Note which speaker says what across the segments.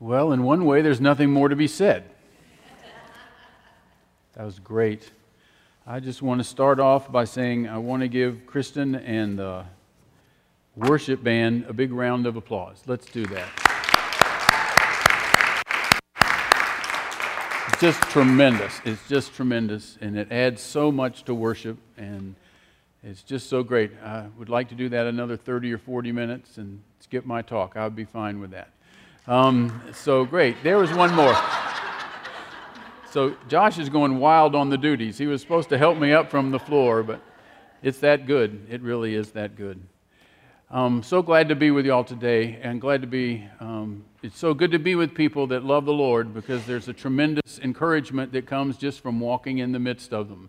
Speaker 1: Well, in one way, there's nothing more to be said. That was great. I just want to start off by saying I want to give Kristen and the worship band a big round of applause. Let's do that. It's just tremendous. It's just tremendous, and it adds so much to worship, and it's just so great. I would like to do that another 30 or 40 minutes and skip my talk. I would be fine with that. Um, so great. There was one more. So Josh is going wild on the duties. He was supposed to help me up from the floor, but it's that good. It really is that good. Um, so glad to be with y'all today, and glad to be. Um, it's so good to be with people that love the Lord because there's a tremendous encouragement that comes just from walking in the midst of them.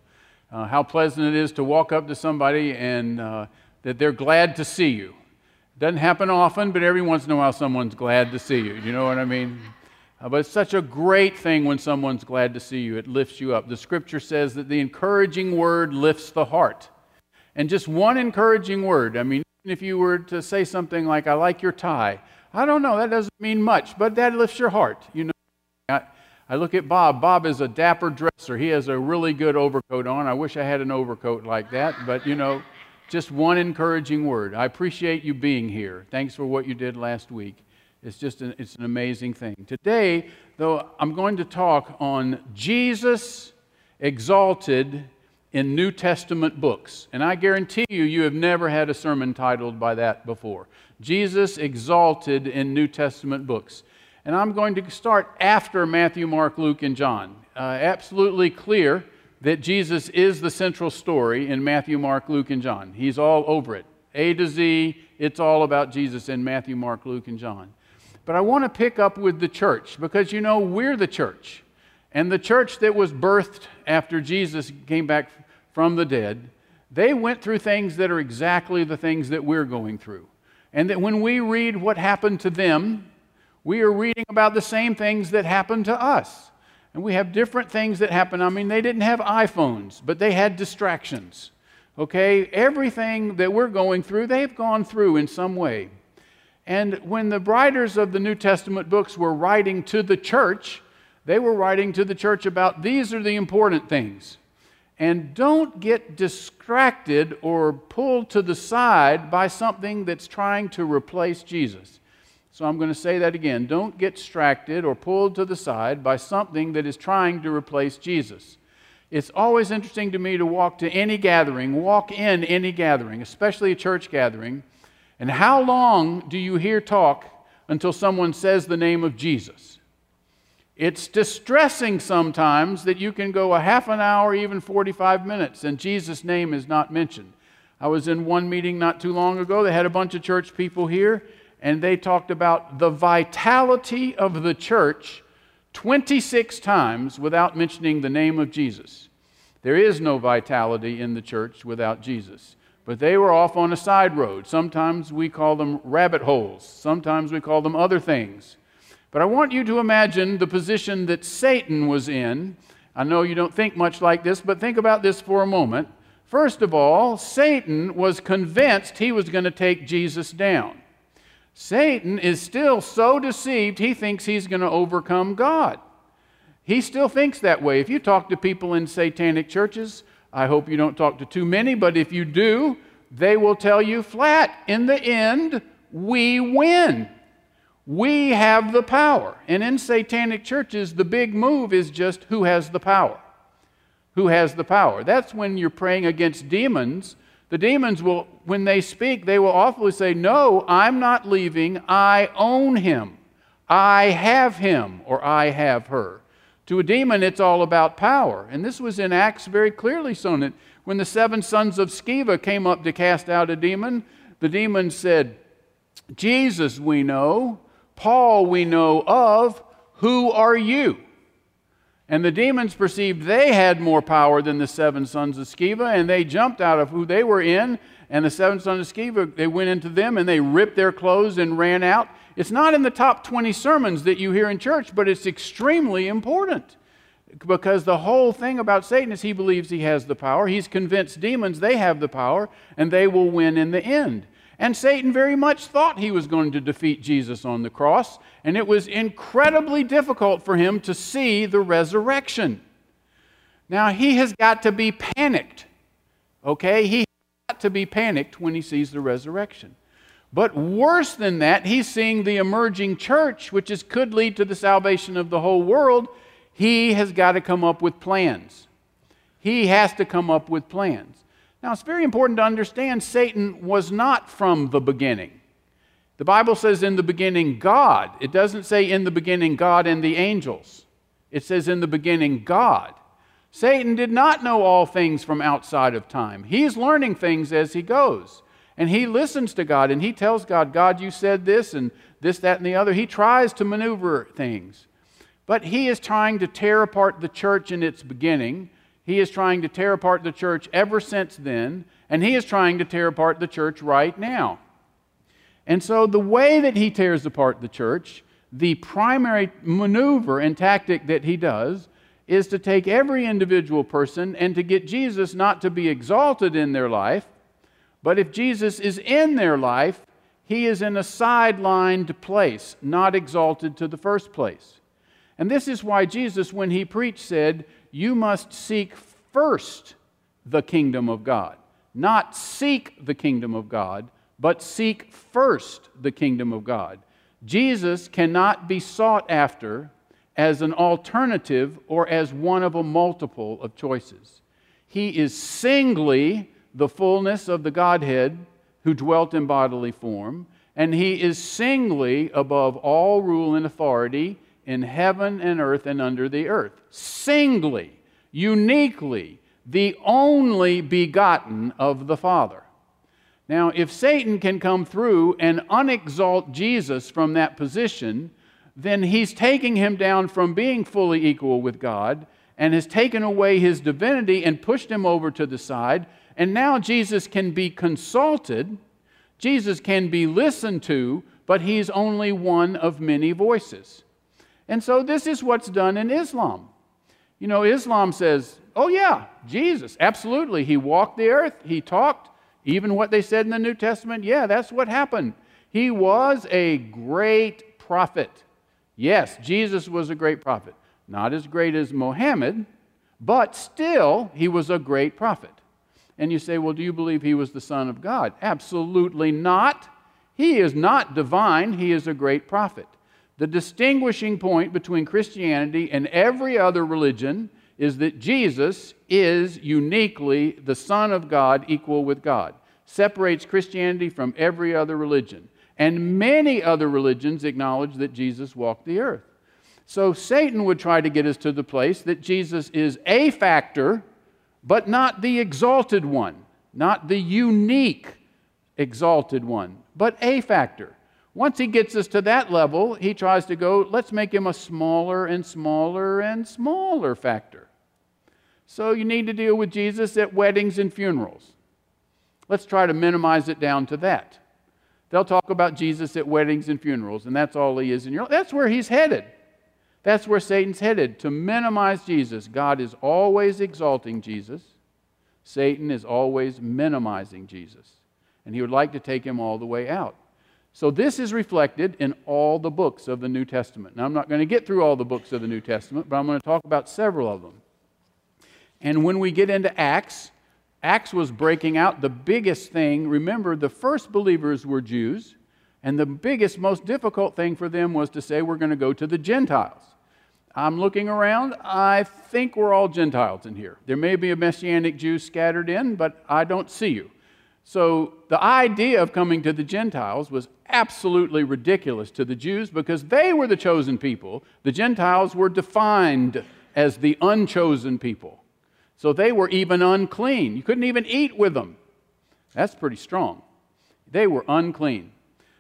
Speaker 1: Uh, how pleasant it is to walk up to somebody and uh, that they're glad to see you. Doesn't happen often, but every once in a while someone's glad to see you. You know what I mean? Uh, but it's such a great thing when someone's glad to see you. It lifts you up. The scripture says that the encouraging word lifts the heart. And just one encouraging word, I mean, if you were to say something like, I like your tie, I don't know, that doesn't mean much, but that lifts your heart. You know, I, I look at Bob. Bob is a dapper dresser. He has a really good overcoat on. I wish I had an overcoat like that, but you know, just one encouraging word. I appreciate you being here. Thanks for what you did last week. It's just an, it's an amazing thing. Today, though, I'm going to talk on Jesus exalted in New Testament books. And I guarantee you, you have never had a sermon titled by that before. Jesus exalted in New Testament books. And I'm going to start after Matthew, Mark, Luke, and John. Uh, absolutely clear that Jesus is the central story in Matthew, Mark, Luke, and John. He's all over it. A to Z, it's all about Jesus in Matthew, Mark, Luke, and John. But I want to pick up with the church because you know we're the church. And the church that was birthed after Jesus came back from the dead, they went through things that are exactly the things that we're going through. And that when we read what happened to them, we are reading about the same things that happened to us. And we have different things that happen. I mean, they didn't have iPhones, but they had distractions. Okay? Everything that we're going through, they've gone through in some way. And when the writers of the New Testament books were writing to the church, they were writing to the church about these are the important things. And don't get distracted or pulled to the side by something that's trying to replace Jesus. So I'm going to say that again. Don't get distracted or pulled to the side by something that is trying to replace Jesus. It's always interesting to me to walk to any gathering, walk in any gathering, especially a church gathering. And how long do you hear talk until someone says the name of Jesus? It's distressing sometimes that you can go a half an hour, even 45 minutes, and Jesus' name is not mentioned. I was in one meeting not too long ago. They had a bunch of church people here, and they talked about the vitality of the church 26 times without mentioning the name of Jesus. There is no vitality in the church without Jesus. But they were off on a side road. Sometimes we call them rabbit holes, sometimes we call them other things. But I want you to imagine the position that Satan was in. I know you don't think much like this, but think about this for a moment. First of all, Satan was convinced he was going to take Jesus down. Satan is still so deceived, he thinks he's going to overcome God. He still thinks that way. If you talk to people in satanic churches, I hope you don't talk to too many, but if you do, they will tell you flat in the end, we win. We have the power. And in satanic churches, the big move is just who has the power. Who has the power? That's when you're praying against demons the demons will, when they speak, they will awfully say, No, I'm not leaving. I own him. I have him, or I have her. To a demon, it's all about power. And this was in Acts very clearly shown that when the seven sons of Sceva came up to cast out a demon, the demon said, Jesus we know, Paul we know of, who are you? And the demons perceived they had more power than the seven sons of Sceva, and they jumped out of who they were in. And the seven sons of Sceva, they went into them and they ripped their clothes and ran out. It's not in the top 20 sermons that you hear in church, but it's extremely important. Because the whole thing about Satan is he believes he has the power. He's convinced demons they have the power, and they will win in the end. And Satan very much thought he was going to defeat Jesus on the cross, and it was incredibly difficult for him to see the resurrection. Now, he has got to be panicked, okay? He has got to be panicked when he sees the resurrection. But worse than that, he's seeing the emerging church, which is, could lead to the salvation of the whole world. He has got to come up with plans. He has to come up with plans. Now, it's very important to understand Satan was not from the beginning. The Bible says in the beginning, God. It doesn't say in the beginning, God and the angels. It says in the beginning, God. Satan did not know all things from outside of time. He's learning things as he goes. And he listens to God and he tells God, God, you said this and this, that, and the other. He tries to maneuver things. But he is trying to tear apart the church in its beginning. He is trying to tear apart the church ever since then. And he is trying to tear apart the church right now. And so, the way that he tears apart the church, the primary maneuver and tactic that he does, is to take every individual person and to get Jesus not to be exalted in their life, but if Jesus is in their life, he is in a sidelined place, not exalted to the first place. And this is why Jesus, when he preached, said, You must seek first the kingdom of God. Not seek the kingdom of God, but seek first the kingdom of God. Jesus cannot be sought after as an alternative or as one of a multiple of choices. He is singly the fullness of the Godhead who dwelt in bodily form, and he is singly above all rule and authority in heaven and earth and under the earth. Singly, uniquely, the only begotten of the Father. Now, if Satan can come through and unexalt Jesus from that position, then he's taking him down from being fully equal with God and has taken away his divinity and pushed him over to the side and now Jesus can be consulted, Jesus can be listened to, but he's only one of many voices. And so this is what's done in Islam. You know, Islam says, oh, yeah, Jesus, absolutely. He walked the earth, he talked, even what they said in the New Testament, yeah, that's what happened. He was a great prophet. Yes, Jesus was a great prophet. Not as great as Mohammed, but still, he was a great prophet. And you say, well, do you believe he was the Son of God? Absolutely not. He is not divine, he is a great prophet. The distinguishing point between Christianity and every other religion is that Jesus is uniquely the Son of God, equal with God. Separates Christianity from every other religion. And many other religions acknowledge that Jesus walked the earth. So Satan would try to get us to the place that Jesus is a factor but not the exalted one, not the unique exalted one, but a factor. Once he gets us to that level, he tries to go, let's make him a smaller and smaller and smaller factor. So you need to deal with Jesus at weddings and funerals. Let's try to minimize it down to that. They'll talk about Jesus at weddings and funerals, and that's all he is in your life. That's where he's headed. That's where Satan's headed to minimize Jesus. God is always exalting Jesus, Satan is always minimizing Jesus. And he would like to take him all the way out. So, this is reflected in all the books of the New Testament. Now, I'm not going to get through all the books of the New Testament, but I'm going to talk about several of them. And when we get into Acts, Acts was breaking out the biggest thing. Remember, the first believers were Jews, and the biggest, most difficult thing for them was to say, We're going to go to the Gentiles. I'm looking around. I think we're all Gentiles in here. There may be a Messianic Jew scattered in, but I don't see you. So the idea of coming to the Gentiles was absolutely ridiculous to the Jews because they were the chosen people. The Gentiles were defined as the unchosen people. So they were even unclean. You couldn't even eat with them. That's pretty strong. They were unclean.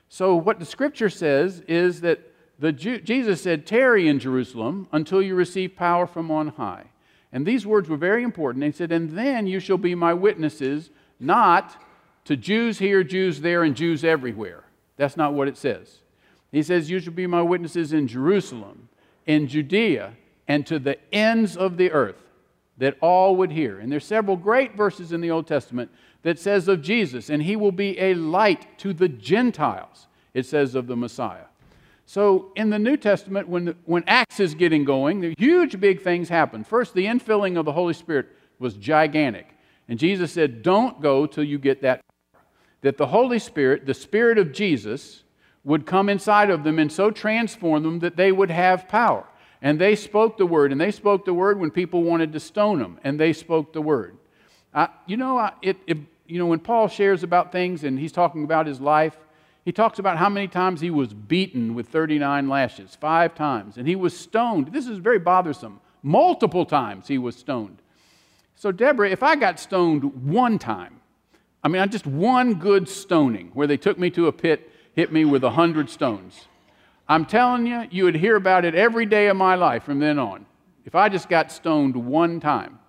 Speaker 1: So, what the scripture says is that the Jew, Jesus said, Tarry in Jerusalem until you receive power from on high. And these words were very important. He said, And then you shall be my witnesses, not to Jews here, Jews there, and Jews everywhere. That's not what it says. He says, You shall be my witnesses in Jerusalem, in Judea, and to the ends of the earth, that all would hear. And there's several great verses in the Old Testament that says of Jesus, and he will be a light to the Gentiles, it says of the Messiah. So in the New Testament, when, when Acts is getting going, the huge big things happen. First, the infilling of the Holy Spirit was gigantic. And Jesus said, Don't go till you get that. That the Holy Spirit, the Spirit of Jesus, would come inside of them and so transform them that they would have power. And they spoke the word, and they spoke the word when people wanted to stone them, and they spoke the word. I, you know, I, it, it, you know, when Paul shares about things and he's talking about his life, he talks about how many times he was beaten with 39 lashes, five times, and he was stoned. This is very bothersome. Multiple times he was stoned. So, Deborah, if I got stoned one time, I mean, I just one good stoning where they took me to a pit, hit me with a hundred stones. I'm telling you, you would hear about it every day of my life from then on. If I just got stoned one time,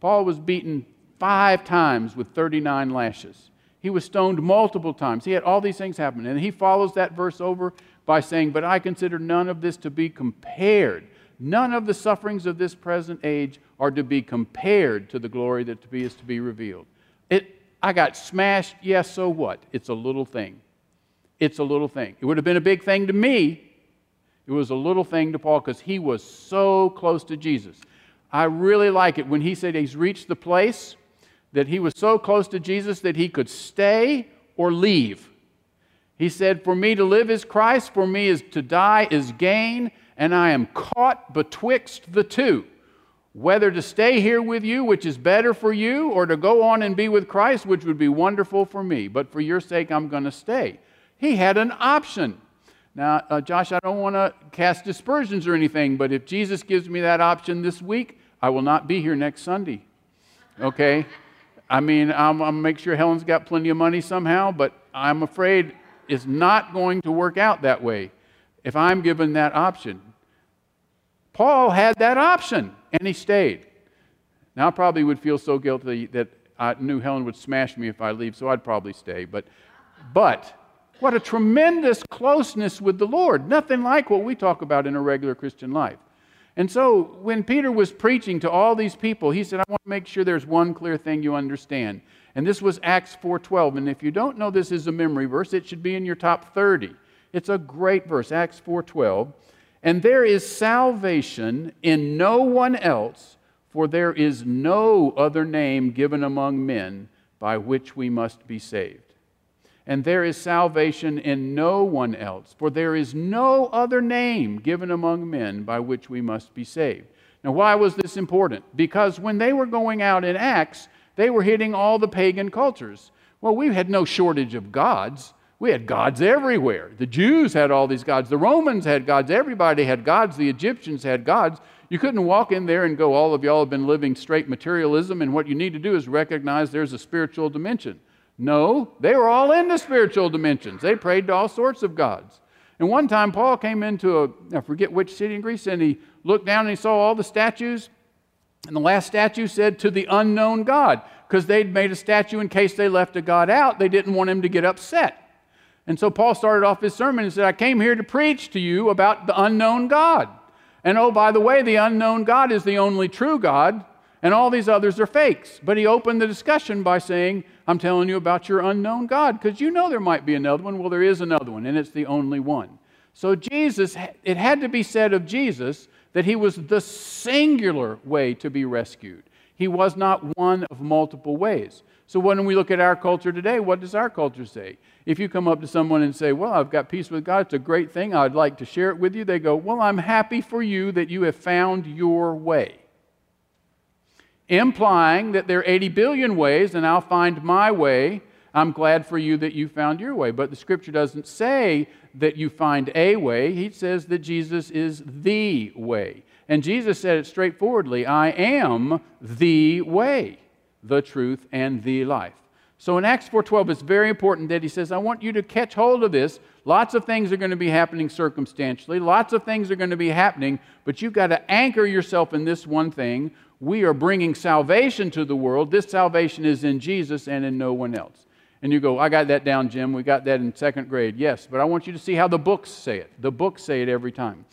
Speaker 1: Paul was beaten five times with 39 lashes. He was stoned multiple times. He had all these things happen. And he follows that verse over by saying, But I consider none of this to be compared. None of the sufferings of this present age are to be compared to the glory that is to be revealed. I got smashed. Yes, so what? It's a little thing. It's a little thing. It would have been a big thing to me. It was a little thing to Paul because he was so close to Jesus. I really like it when he said he's reached the place that he was so close to Jesus that he could stay or leave. He said, For me to live is Christ, for me is to die is gain, and I am caught betwixt the two. Whether to stay here with you, which is better for you, or to go on and be with Christ, which would be wonderful for me. But for your sake, I'm going to stay. He had an option. Now, uh, Josh, I don't want to cast dispersions or anything, but if Jesus gives me that option this week, I will not be here next Sunday. Okay? I mean, I'm, I'm make sure Helen's got plenty of money somehow, but I'm afraid it's not going to work out that way if I'm given that option. Paul had that option, and he stayed. Now, I probably would feel so guilty that I knew Helen would smash me if I leave, so I'd probably stay. But, but what a tremendous closeness with the Lord. Nothing like what we talk about in a regular Christian life. And so when Peter was preaching to all these people, he said, I want to make sure there's one clear thing you understand. And this was Acts 4:12. And if you don't know this is a memory verse, it should be in your top 30. It's a great verse, Acts 4:12. And there is salvation in no one else, for there is no other name given among men by which we must be saved and there is salvation in no one else, for there is no other name given among men by which we must be saved. Now, why was this important? Because when they were going out in Acts, they were hitting all the pagan cultures. Well, we had no shortage of gods. We had gods everywhere. The Jews had all these gods. The Romans had gods. Everybody had gods. The Egyptians had gods. You couldn't walk in there and go, all of y'all have been living straight materialism, and what you need to do is recognize there's a spiritual dimension. No, they were all in the spiritual dimensions. They prayed to all sorts of gods. And one time, Paul came into a, I forget which city in Greece, and he looked down and he saw all the statues. And the last statue said, To the unknown God, because they'd made a statue in case they left a God out. They didn't want him to get upset. And so Paul started off his sermon and said, I came here to preach to you about the unknown God. And oh, by the way, the unknown God is the only true God, and all these others are fakes. But he opened the discussion by saying, I'm telling you about your unknown God, because you know there might be another one. Well, there is another one, and it's the only one. So, Jesus, it had to be said of Jesus that he was the singular way to be rescued. He was not one of multiple ways. So, when we look at our culture today, what does our culture say? If you come up to someone and say, Well, I've got peace with God, it's a great thing, I'd like to share it with you, they go, Well, I'm happy for you that you have found your way implying that there are 80 billion ways and I'll find my way. I'm glad for you that you found your way. But the scripture doesn't say that you find a way, he says that Jesus is the way. And Jesus said it straightforwardly I am the way, the truth, and the life. So in Acts 4:12 it's very important that he says I want you to catch hold of this. Lots of things are going to be happening circumstantially. Lots of things are going to be happening, but you've got to anchor yourself in this one thing we are bringing salvation to the world. This salvation is in Jesus and in no one else. And you go, I got that down, Jim. We got that in second grade. Yes, but I want you to see how the books say it. The books say it every time.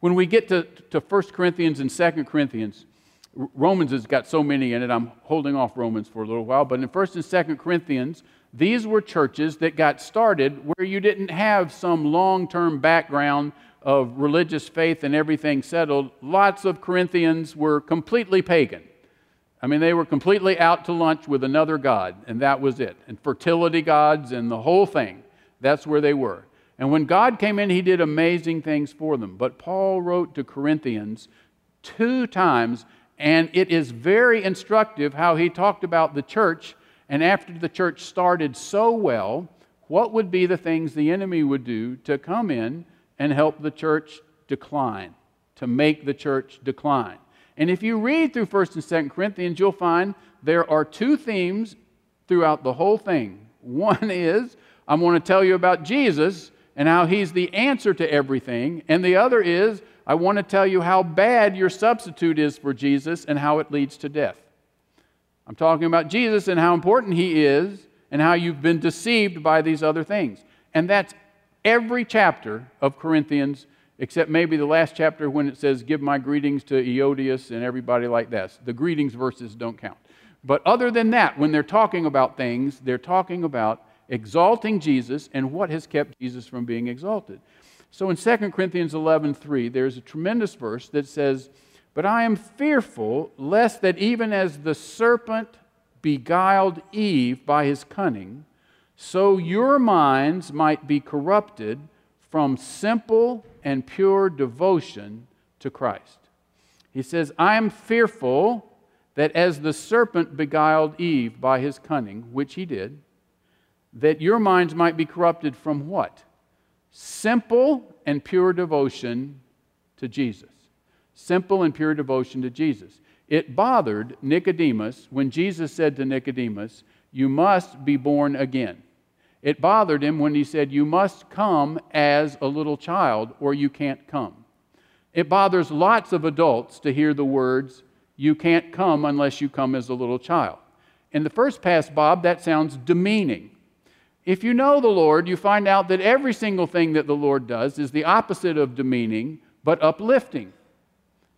Speaker 1: When we get to, to 1 Corinthians and 2 Corinthians, Romans has got so many in it, I'm holding off Romans for a little while. But in 1st and 2nd Corinthians, these were churches that got started where you didn't have some long term background of religious faith and everything settled. Lots of Corinthians were completely pagan. I mean, they were completely out to lunch with another God, and that was it. And fertility gods and the whole thing. That's where they were. And when God came in, he did amazing things for them. But Paul wrote to Corinthians two times, and it is very instructive how he talked about the church. And after the church started so well, what would be the things the enemy would do to come in and help the church decline, to make the church decline? And if you read through 1st and 2nd Corinthians, you'll find there are two themes throughout the whole thing. One is, I'm going to tell you about Jesus and how he's the answer to everything. And the other is, I want to tell you how bad your substitute is for Jesus and how it leads to death. I'm talking about Jesus and how important he is and how you've been deceived by these other things. And that's every chapter of Corinthians, except maybe the last chapter when it says, Give my greetings to Euodias and everybody like that. The greetings verses don't count. But other than that, when they're talking about things, they're talking about exalting Jesus and what has kept Jesus from being exalted. So in 2 Corinthians 11:3, there's a tremendous verse that says, "But I am fearful lest that even as the serpent beguiled Eve by his cunning, so your minds might be corrupted from simple and pure devotion to Christ." He says, "I am fearful that as the serpent beguiled Eve by his cunning, which he did, that your minds might be corrupted from what? Simple and pure devotion to Jesus. Simple and pure devotion to Jesus. It bothered Nicodemus when Jesus said to Nicodemus, You must be born again. It bothered him when he said, You must come as a little child or you can't come. It bothers lots of adults to hear the words, You can't come unless you come as a little child. In the first pass, Bob, that sounds demeaning. If you know the Lord, you find out that every single thing that the Lord does is the opposite of demeaning, but uplifting.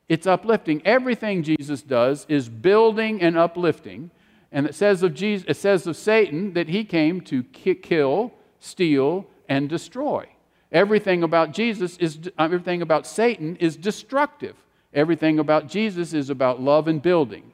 Speaker 1: It's uplifting. Everything Jesus does is building and uplifting. And it says of Jesus, it says of Satan that he came to kill, steal, and destroy. Everything about Jesus is everything about Satan is destructive. Everything about Jesus is about love and building.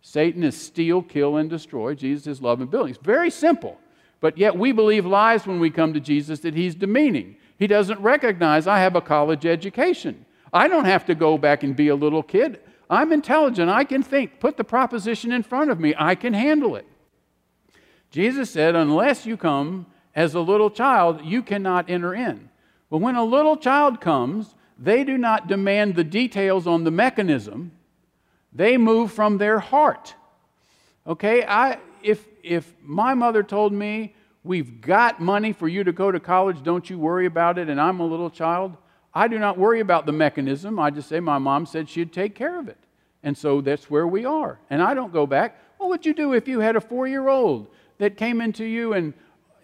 Speaker 1: Satan is steal, kill, and destroy. Jesus is love and building. It's very simple. But yet we believe lies when we come to Jesus that he's demeaning. He doesn't recognize I have a college education. I don't have to go back and be a little kid. I'm intelligent. I can think. Put the proposition in front of me. I can handle it. Jesus said, Unless you come as a little child, you cannot enter in. But when a little child comes, they do not demand the details on the mechanism, they move from their heart. Okay, I, if, if my mother told me, We've got money for you to go to college, don't you worry about it, and I'm a little child, I do not worry about the mechanism. I just say, My mom said she'd take care of it. And so that's where we are. And I don't go back. What would you do if you had a four year old that came into you and,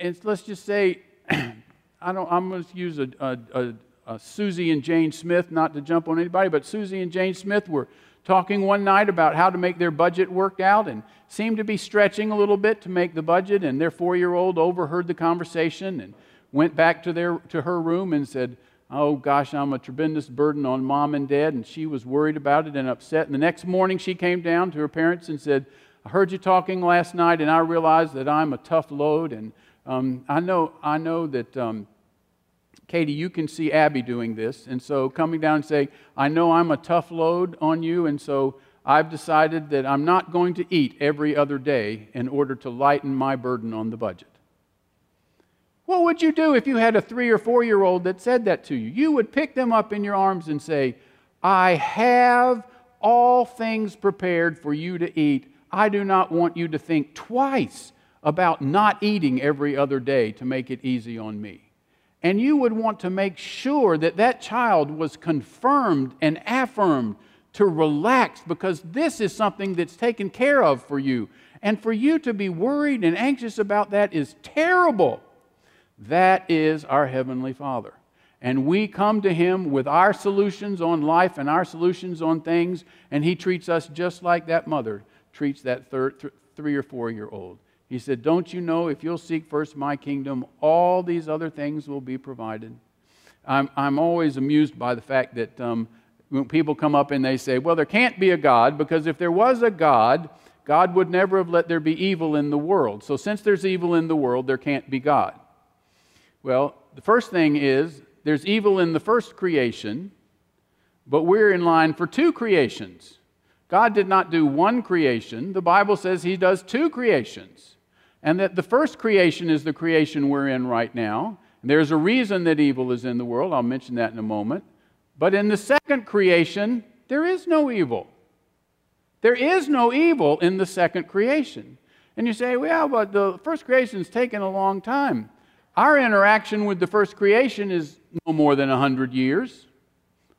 Speaker 1: and let's just say, I don't, I'm going to use a, a, a, a Susie and Jane Smith, not to jump on anybody, but Susie and Jane Smith were talking one night about how to make their budget work out and seemed to be stretching a little bit to make the budget. And their four year old overheard the conversation and went back to, their, to her room and said, Oh gosh, I'm a tremendous burden on mom and dad. And she was worried about it and upset. And the next morning she came down to her parents and said, I heard you talking last night and I realized that I'm a tough load. And um, I, know, I know that um, Katie, you can see Abby doing this. And so coming down and saying, I know I'm a tough load on you, and so I've decided that I'm not going to eat every other day in order to lighten my burden on the budget. What would you do if you had a three or four year old that said that to you? You would pick them up in your arms and say, I have all things prepared for you to eat. I do not want you to think twice about not eating every other day to make it easy on me. And you would want to make sure that that child was confirmed and affirmed to relax because this is something that's taken care of for you. And for you to be worried and anxious about that is terrible. That is our Heavenly Father. and we come to Him with our solutions on life and our solutions on things, and He treats us just like that mother treats that third, th- three or four year old. He said, Don't you know if you'll seek first my kingdom, all these other things will be provided? I'm, I'm always amused by the fact that um, when people come up and they say, Well, there can't be a God, because if there was a God, God would never have let there be evil in the world. So, since there's evil in the world, there can't be God. Well, the first thing is there's evil in the first creation, but we're in line for two creations. God did not do one creation. The Bible says He does two creations. And that the first creation is the creation we're in right now. There's a reason that evil is in the world. I'll mention that in a moment. But in the second creation, there is no evil. There is no evil in the second creation. And you say, well, but the first creation's taken a long time. Our interaction with the first creation is no more than 100 years.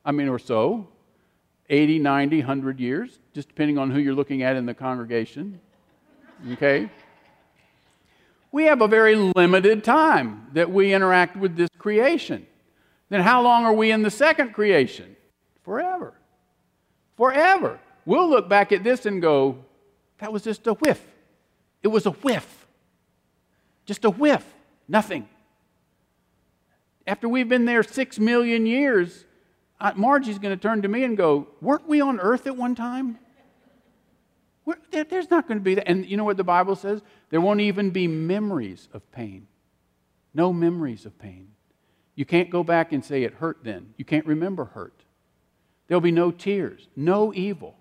Speaker 1: I mean, or so. 80, 90, 100 years, just depending on who you're looking at in the congregation. Okay? We have a very limited time that we interact with this creation. Then how long are we in the second creation? Forever. Forever. We'll look back at this and go, that was just a whiff. It was a whiff. Just a whiff. Nothing. After we've been there six million years, Margie's going to turn to me and go, Weren't we on earth at one time? There, there's not going to be that. And you know what the Bible says? There won't even be memories of pain. No memories of pain. You can't go back and say it hurt then. You can't remember hurt. There'll be no tears, no evil.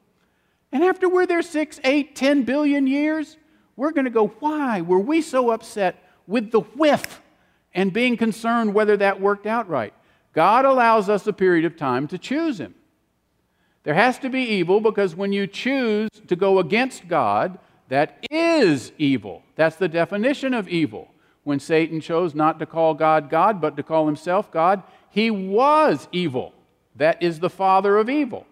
Speaker 1: And after we're there six, eight, ten billion years, we're going to go, why were we so upset with the whiff and being concerned whether that worked out right? God allows us a period of time to choose Him. There has to be evil because when you choose to go against God, that is evil. That's the definition of evil. When Satan chose not to call God God, but to call himself God, he was evil. That is the father of evil.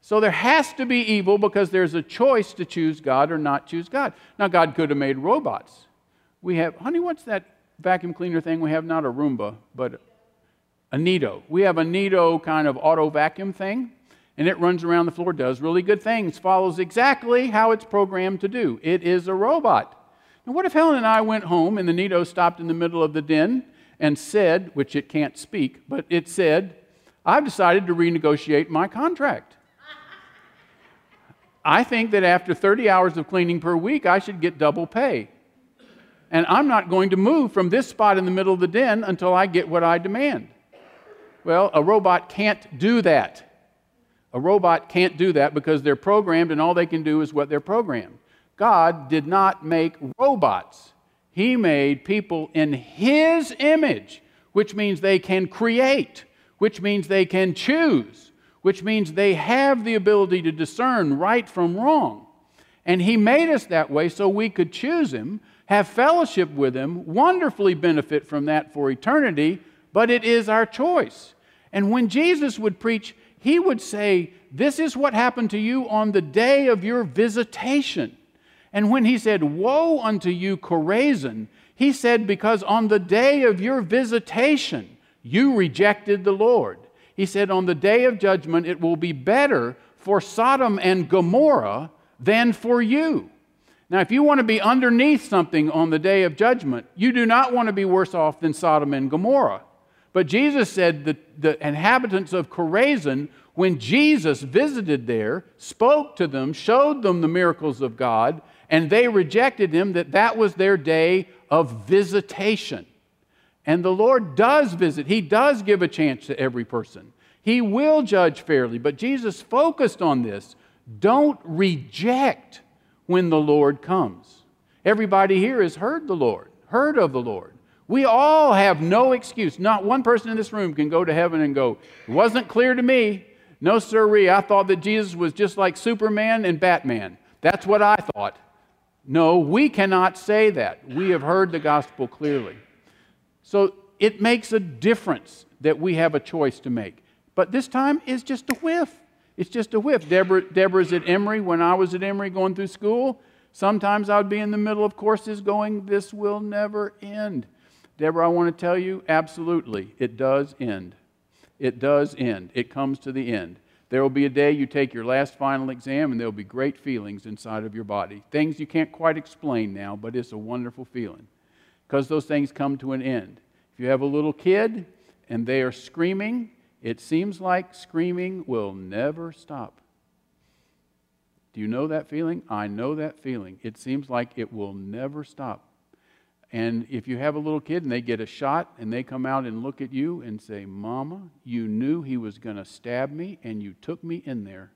Speaker 1: So there has to be evil because there's a choice to choose God or not choose God. Now, God could have made robots. We have, honey, what's that vacuum cleaner thing we have? Not a Roomba, but a Neato. We have a Neato kind of auto vacuum thing, and it runs around the floor, does really good things, follows exactly how it's programmed to do. It is a robot. Now, what if Helen and I went home and the Neato stopped in the middle of the den and said, which it can't speak, but it said, I've decided to renegotiate my contract. I think that after 30 hours of cleaning per week, I should get double pay. And I'm not going to move from this spot in the middle of the den until I get what I demand. Well, a robot can't do that. A robot can't do that because they're programmed and all they can do is what they're programmed. God did not make robots, He made people in His image, which means they can create, which means they can choose, which means they have the ability to discern right from wrong. And He made us that way so we could choose Him, have fellowship with Him, wonderfully benefit from that for eternity, but it is our choice. And when Jesus would preach, he would say, This is what happened to you on the day of your visitation. And when he said, Woe unto you, Chorazin, he said, Because on the day of your visitation, you rejected the Lord. He said, On the day of judgment, it will be better for Sodom and Gomorrah than for you. Now, if you want to be underneath something on the day of judgment, you do not want to be worse off than Sodom and Gomorrah. But Jesus said that the inhabitants of Chorazin, when Jesus visited there, spoke to them, showed them the miracles of God, and they rejected him, that that was their day of visitation. And the Lord does visit, He does give a chance to every person. He will judge fairly, but Jesus focused on this. Don't reject when the Lord comes. Everybody here has heard the Lord, heard of the Lord. We all have no excuse. Not one person in this room can go to heaven and go, It wasn't clear to me. No, sirree. I thought that Jesus was just like Superman and Batman. That's what I thought. No, we cannot say that. We have heard the gospel clearly. So it makes a difference that we have a choice to make. But this time is just a whiff. It's just a whiff. Deborah, Deborah's at Emory. When I was at Emory going through school, sometimes I would be in the middle of courses going, This will never end. Deborah, I want to tell you absolutely, it does end. It does end. It comes to the end. There will be a day you take your last final exam, and there will be great feelings inside of your body. Things you can't quite explain now, but it's a wonderful feeling because those things come to an end. If you have a little kid and they are screaming, it seems like screaming will never stop. Do you know that feeling? I know that feeling. It seems like it will never stop. And if you have a little kid and they get a shot and they come out and look at you and say, Mama, you knew he was going to stab me and you took me in there.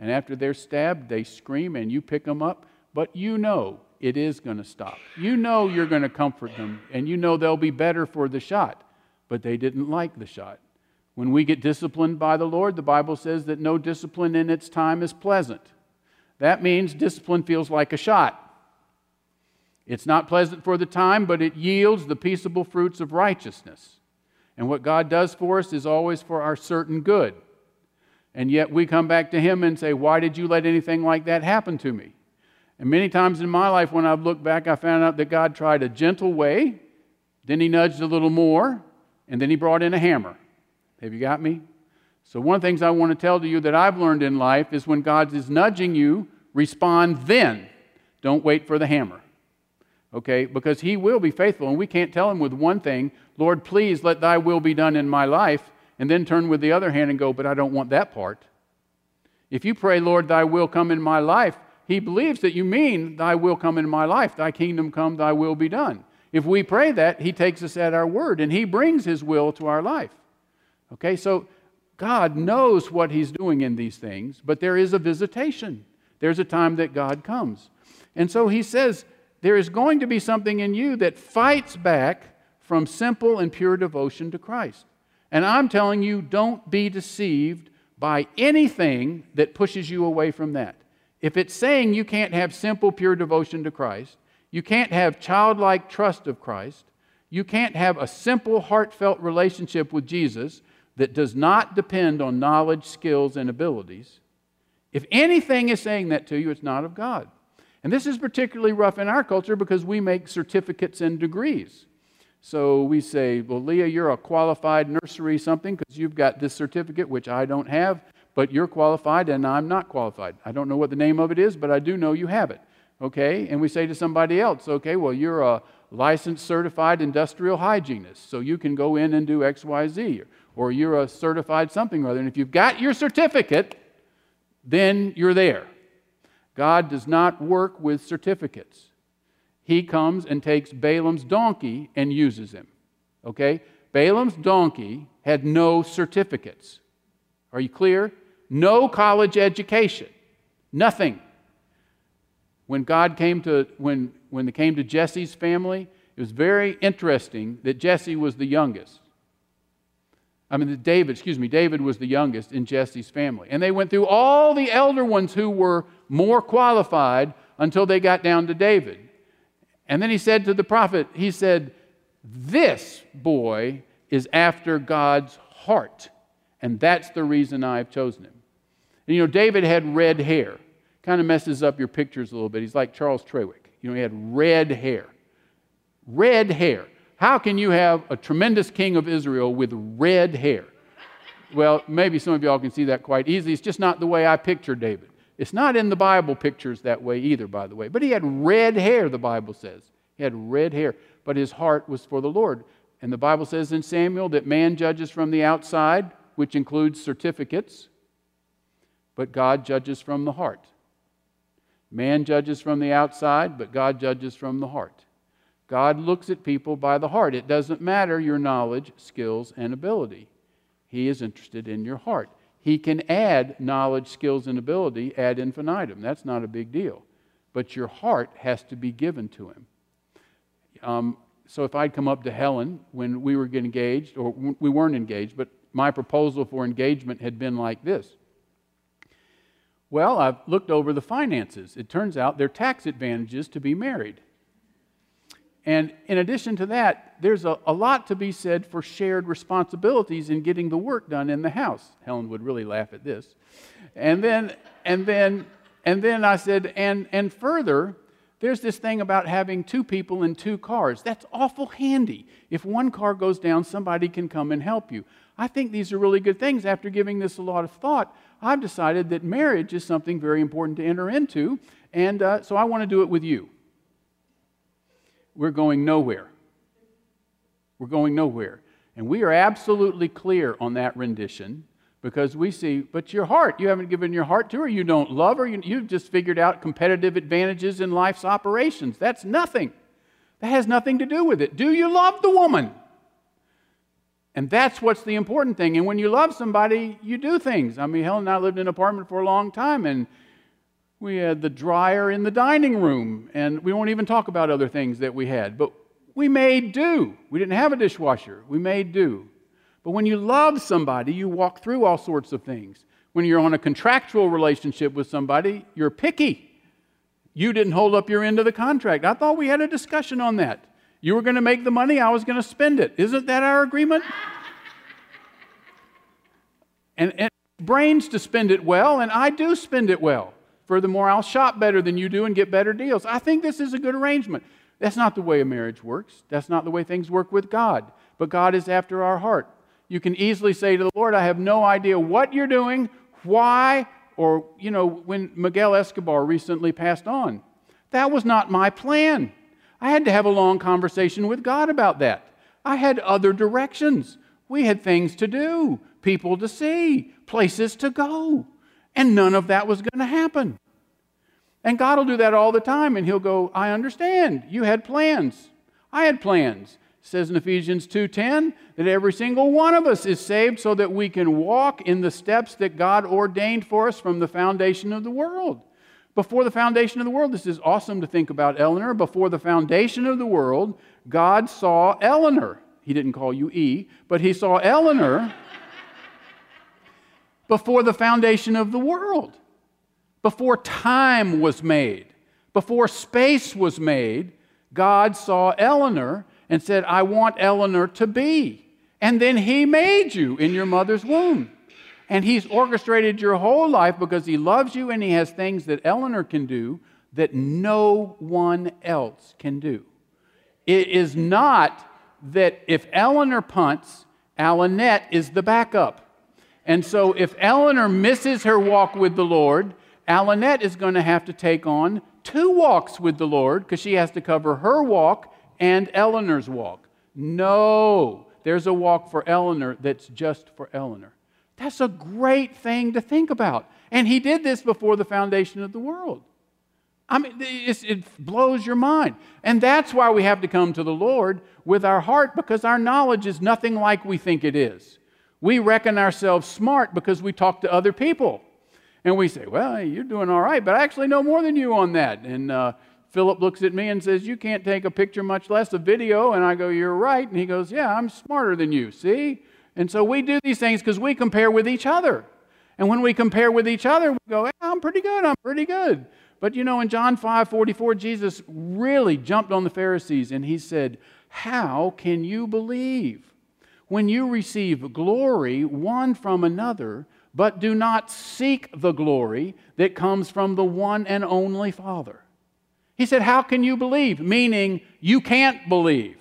Speaker 1: And after they're stabbed, they scream and you pick them up, but you know it is going to stop. You know you're going to comfort them and you know they'll be better for the shot, but they didn't like the shot. When we get disciplined by the Lord, the Bible says that no discipline in its time is pleasant. That means discipline feels like a shot. It's not pleasant for the time, but it yields the peaceable fruits of righteousness. And what God does for us is always for our certain good. And yet we come back to Him and say, Why did you let anything like that happen to me? And many times in my life, when I've looked back, I found out that God tried a gentle way, then He nudged a little more, and then He brought in a hammer. Have you got me? So, one of the things I want to tell to you that I've learned in life is when God is nudging you, respond then. Don't wait for the hammer okay? Because he will be faithful, and we can't tell him with one thing, Lord, please let thy will be done in my life, and then turn with the other hand and go, but I don't want that part. If you pray, Lord, thy will come in my life, he believes that you mean thy will come in my life, thy kingdom come, thy will be done. If we pray that, he takes us at our word and he brings his will to our life. Okay, so God knows what he's doing in these things, but there is a visitation. There's a time that God comes. And so he says, there is going to be something in you that fights back from simple and pure devotion to Christ. And I'm telling you, don't be deceived by anything that pushes you away from that. If it's saying you can't have simple, pure devotion to Christ, you can't have childlike trust of Christ, you can't have a simple, heartfelt relationship with Jesus that does not depend on knowledge, skills, and abilities, if anything is saying that to you, it's not of God. And this is particularly rough in our culture because we make certificates and degrees. So we say, Well, Leah, you're a qualified nursery something because you've got this certificate, which I don't have, but you're qualified and I'm not qualified. I don't know what the name of it is, but I do know you have it. Okay? And we say to somebody else, Okay, well, you're a licensed certified industrial hygienist, so you can go in and do XYZ. Or you're a certified something or other. And if you've got your certificate, then you're there. God does not work with certificates. He comes and takes Balaam's donkey and uses him. Okay? Balaam's donkey had no certificates. Are you clear? No college education. Nothing. When God came to when when it came to Jesse's family, it was very interesting that Jesse was the youngest. I mean, David, excuse me, David was the youngest in Jesse's family. And they went through all the elder ones who were more qualified until they got down to David. And then he said to the prophet, he said, This boy is after God's heart. And that's the reason I've chosen him. And you know, David had red hair. Kind of messes up your pictures a little bit. He's like Charles Trewick. You know, he had red hair. Red hair. How can you have a tremendous king of Israel with red hair? Well, maybe some of y'all can see that quite easily. It's just not the way I picture David. It's not in the Bible pictures that way either, by the way. But he had red hair, the Bible says. He had red hair, but his heart was for the Lord. And the Bible says in Samuel that man judges from the outside, which includes certificates, but God judges from the heart. Man judges from the outside, but God judges from the heart. God looks at people by the heart. It doesn't matter your knowledge, skills, and ability. He is interested in your heart. He can add knowledge, skills, and ability ad infinitum. That's not a big deal. But your heart has to be given to him. Um, so if I'd come up to Helen when we were engaged, or we weren't engaged, but my proposal for engagement had been like this. Well, I've looked over the finances. It turns out there are tax advantages to be married. And in addition to that, there's a, a, lot to be said for shared responsibilities in getting the work done in the house. Helen would really laugh at this. And then, and then, and then I said, and, and further, there's this thing about having two people in two cars. That's awful handy. If one car goes down, somebody can come and help you. I think these are really good things. After giving this a lot of thought, I've decided that marriage is something very important to enter into, and uh, so I want to do it with you. We're going nowhere. We're going nowhere. And we are absolutely clear on that rendition because we see, but your heart, you haven't given your heart to her, you don't love her, you, you've just figured out competitive advantages in life's operations. That's nothing. That has nothing to do with it. Do you love the woman? And that's what's the important thing. And when you love somebody, you do things. I mean, Helen and I lived in an apartment for a long time, and we had the dryer in the dining room, and we won't even talk about other things that we had. But we made do. We didn't have a dishwasher. We made do. But when you love somebody, you walk through all sorts of things. When you're on a contractual relationship with somebody, you're picky. You didn't hold up your end of the contract. I thought we had a discussion on that. You were going to make the money, I was going to spend it. Isn't that our agreement? and, and brains to spend it well, and I do spend it well. Furthermore, I'll shop better than you do and get better deals. I think this is a good arrangement. That's not the way a marriage works. That's not the way things work with God. But God is after our heart. You can easily say to the Lord, I have no idea what you're doing, why, or, you know, when Miguel Escobar recently passed on. That was not my plan. I had to have a long conversation with God about that. I had other directions. We had things to do, people to see, places to go. And none of that was going to happen. And God will do that all the time, and He'll go, I understand. You had plans. I had plans. It says in Ephesians 2:10 that every single one of us is saved so that we can walk in the steps that God ordained for us from the foundation of the world. Before the foundation of the world, this is awesome to think about Eleanor. Before the foundation of the world, God saw Eleanor. He didn't call you E, but he saw Eleanor before the foundation of the world before time was made, before space was made, God saw Eleanor and said, I want Eleanor to be. And then He made you in your mother's womb. And He's orchestrated your whole life because He loves you and He has things that Eleanor can do that no one else can do. It is not that if Eleanor punts, Alanette is the backup. And so if Eleanor misses her walk with the Lord, Alanette is going to have to take on two walks with the Lord because she has to cover her walk and Eleanor's walk. No, there's a walk for Eleanor that's just for Eleanor. That's a great thing to think about. And he did this before the foundation of the world. I mean, it blows your mind. And that's why we have to come to the Lord with our heart because our knowledge is nothing like we think it is. We reckon ourselves smart because we talk to other people. And we say, Well, you're doing all right, but I actually know more than you on that. And uh, Philip looks at me and says, You can't take a picture, much less a video. And I go, You're right. And he goes, Yeah, I'm smarter than you, see? And so we do these things because we compare with each other. And when we compare with each other, we go, I'm pretty good, I'm pretty good. But you know, in John 5 44, Jesus really jumped on the Pharisees and he said, How can you believe? When you receive glory one from another, but do not seek the glory that comes from the one and only Father. He said, How can you believe? Meaning, you can't believe.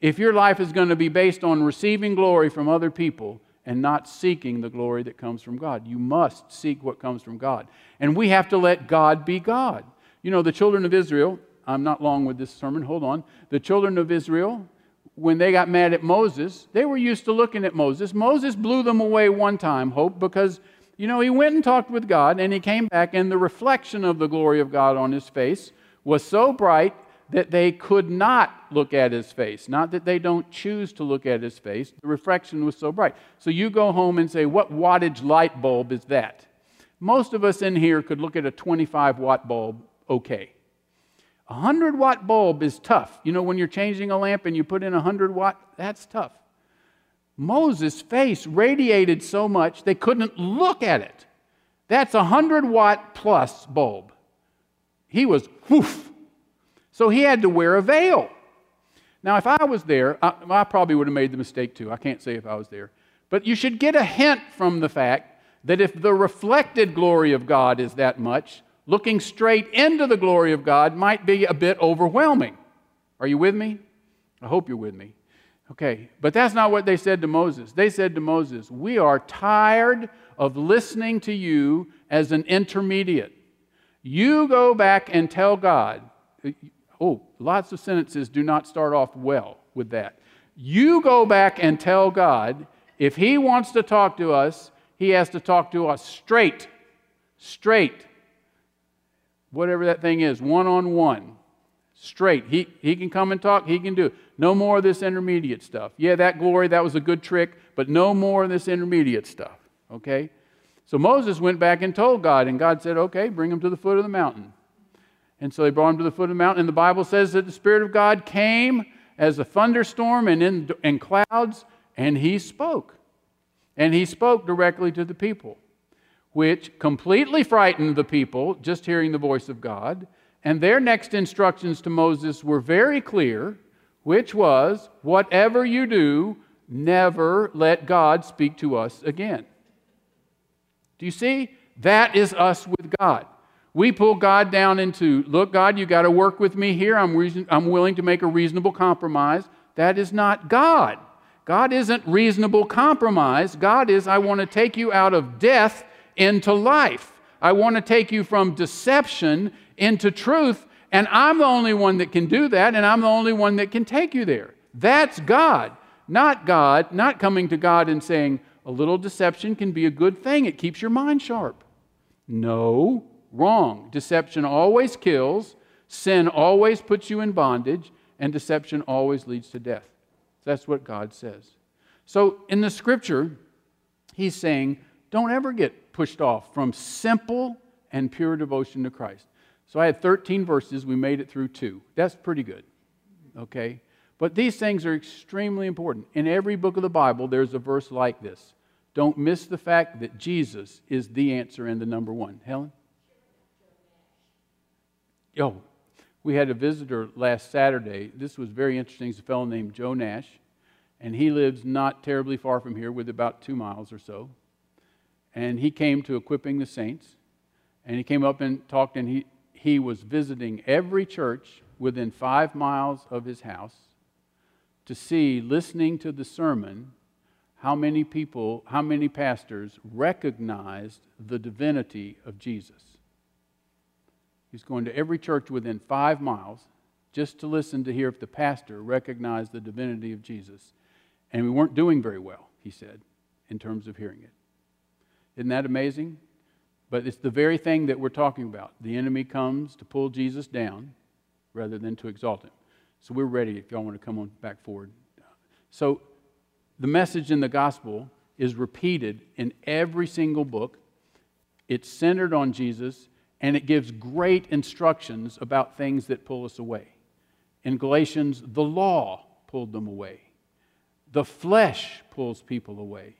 Speaker 1: If your life is going to be based on receiving glory from other people and not seeking the glory that comes from God, you must seek what comes from God. And we have to let God be God. You know, the children of Israel, I'm not long with this sermon, hold on. The children of Israel, when they got mad at Moses, they were used to looking at Moses. Moses blew them away one time, Hope, because, you know, he went and talked with God and he came back, and the reflection of the glory of God on his face was so bright that they could not look at his face. Not that they don't choose to look at his face, the reflection was so bright. So you go home and say, What wattage light bulb is that? Most of us in here could look at a 25 watt bulb okay. A 100 watt bulb is tough. You know, when you're changing a lamp and you put in a 100 watt, that's tough. Moses' face radiated so much they couldn't look at it. That's a 100 watt plus bulb. He was whoof. So he had to wear a veil. Now, if I was there, I, I probably would have made the mistake too. I can't say if I was there. But you should get a hint from the fact that if the reflected glory of God is that much, looking straight into the glory of God might be a bit overwhelming. Are you with me? I hope you're with me. Okay, but that's not what they said to Moses. They said to Moses, We are tired of listening to you as an intermediate. You go back and tell God. Oh, lots of sentences do not start off well with that. You go back and tell God if He wants to talk to us, He has to talk to us straight. Straight. Whatever that thing is, one on one. Straight. He, he can come and talk, He can do it. No more of this intermediate stuff. Yeah, that glory, that was a good trick, but no more of this intermediate stuff. Okay? So Moses went back and told God, and God said, Okay, bring him to the foot of the mountain. And so they brought him to the foot of the mountain, and the Bible says that the Spirit of God came as a thunderstorm and in, in clouds, and he spoke. And he spoke directly to the people, which completely frightened the people just hearing the voice of God. And their next instructions to Moses were very clear, which was whatever you do, never let God speak to us again. Do you see? That is us with God. We pull God down into, look, God, you got to work with me here. I'm, reason, I'm willing to make a reasonable compromise. That is not God. God isn't reasonable compromise. God is, I want to take you out of death into life. I want to take you from deception into truth. And I'm the only one that can do that, and I'm the only one that can take you there. That's God. Not God, not coming to God and saying, a little deception can be a good thing. It keeps your mind sharp. No, wrong. Deception always kills, sin always puts you in bondage, and deception always leads to death. That's what God says. So in the scripture, he's saying, don't ever get pushed off from simple and pure devotion to Christ. So I had 13 verses. We made it through two. That's pretty good. Okay? But these things are extremely important. In every book of the Bible, there's a verse like this. Don't miss the fact that Jesus is the answer and the number one. Helen? Oh, we had a visitor last Saturday. This was very interesting. He's a fellow named Joe Nash, and he lives not terribly far from here, with about two miles or so. And he came to equipping the saints, and he came up and talked, and he, he was visiting every church within five miles of his house to see, listening to the sermon, how many people, how many pastors recognized the divinity of Jesus. He's going to every church within five miles just to listen to hear if the pastor recognized the divinity of Jesus. And we weren't doing very well, he said, in terms of hearing it. Isn't that amazing? But it's the very thing that we're talking about. The enemy comes to pull Jesus down rather than to exalt him. So we're ready if y'all want to come on back forward. So the message in the gospel is repeated in every single book. It's centered on Jesus, and it gives great instructions about things that pull us away. In Galatians, the law pulled them away, the flesh pulls people away,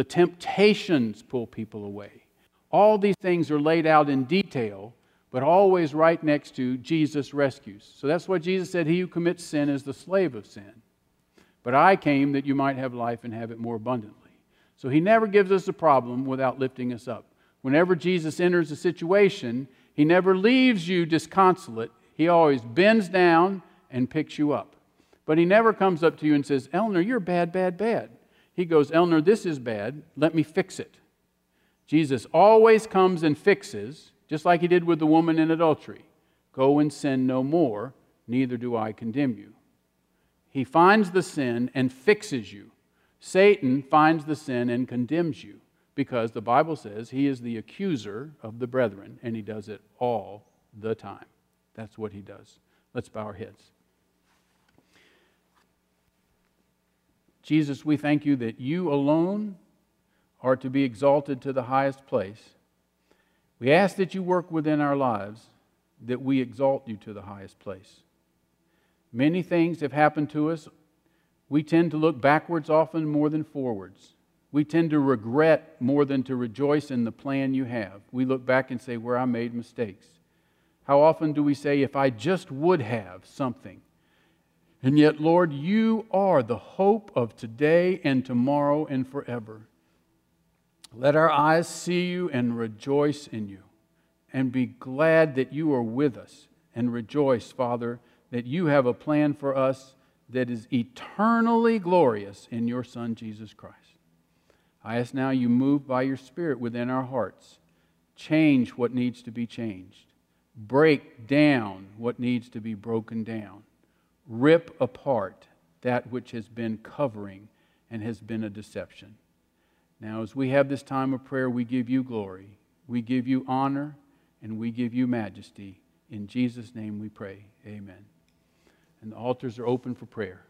Speaker 1: the temptations pull people away. All these things are laid out in detail, but always right next to Jesus rescues. So that's what Jesus said He who commits sin is the slave of sin. But I came that you might have life and have it more abundantly. So he never gives us a problem without lifting us up. Whenever Jesus enters a situation, he never leaves you disconsolate. He always bends down and picks you up. But he never comes up to you and says, Elner, you're bad, bad, bad. He goes, Elner, this is bad. Let me fix it. Jesus always comes and fixes, just like he did with the woman in adultery. Go and sin no more, neither do I condemn you. He finds the sin and fixes you. Satan finds the sin and condemns you because the Bible says he is the accuser of the brethren and he does it all the time. That's what he does. Let's bow our heads. Jesus, we thank you that you alone are to be exalted to the highest place. We ask that you work within our lives that we exalt you to the highest place. Many things have happened to us. We tend to look backwards often more than forwards. We tend to regret more than to rejoice in the plan you have. We look back and say, Where I made mistakes. How often do we say, If I just would have something? And yet, Lord, you are the hope of today and tomorrow and forever. Let our eyes see you and rejoice in you. and be glad that you are with us and rejoice, Father, that you have a plan for us that is eternally glorious in your Son, Jesus Christ. I ask now you move by your Spirit within our hearts, change what needs to be changed, break down what needs to be broken down, rip apart that which has been covering and has been a deception. Now, as we have this time of prayer, we give you glory, we give you honor, and we give you majesty. In Jesus' name we pray. Amen. And the altars are open for prayer.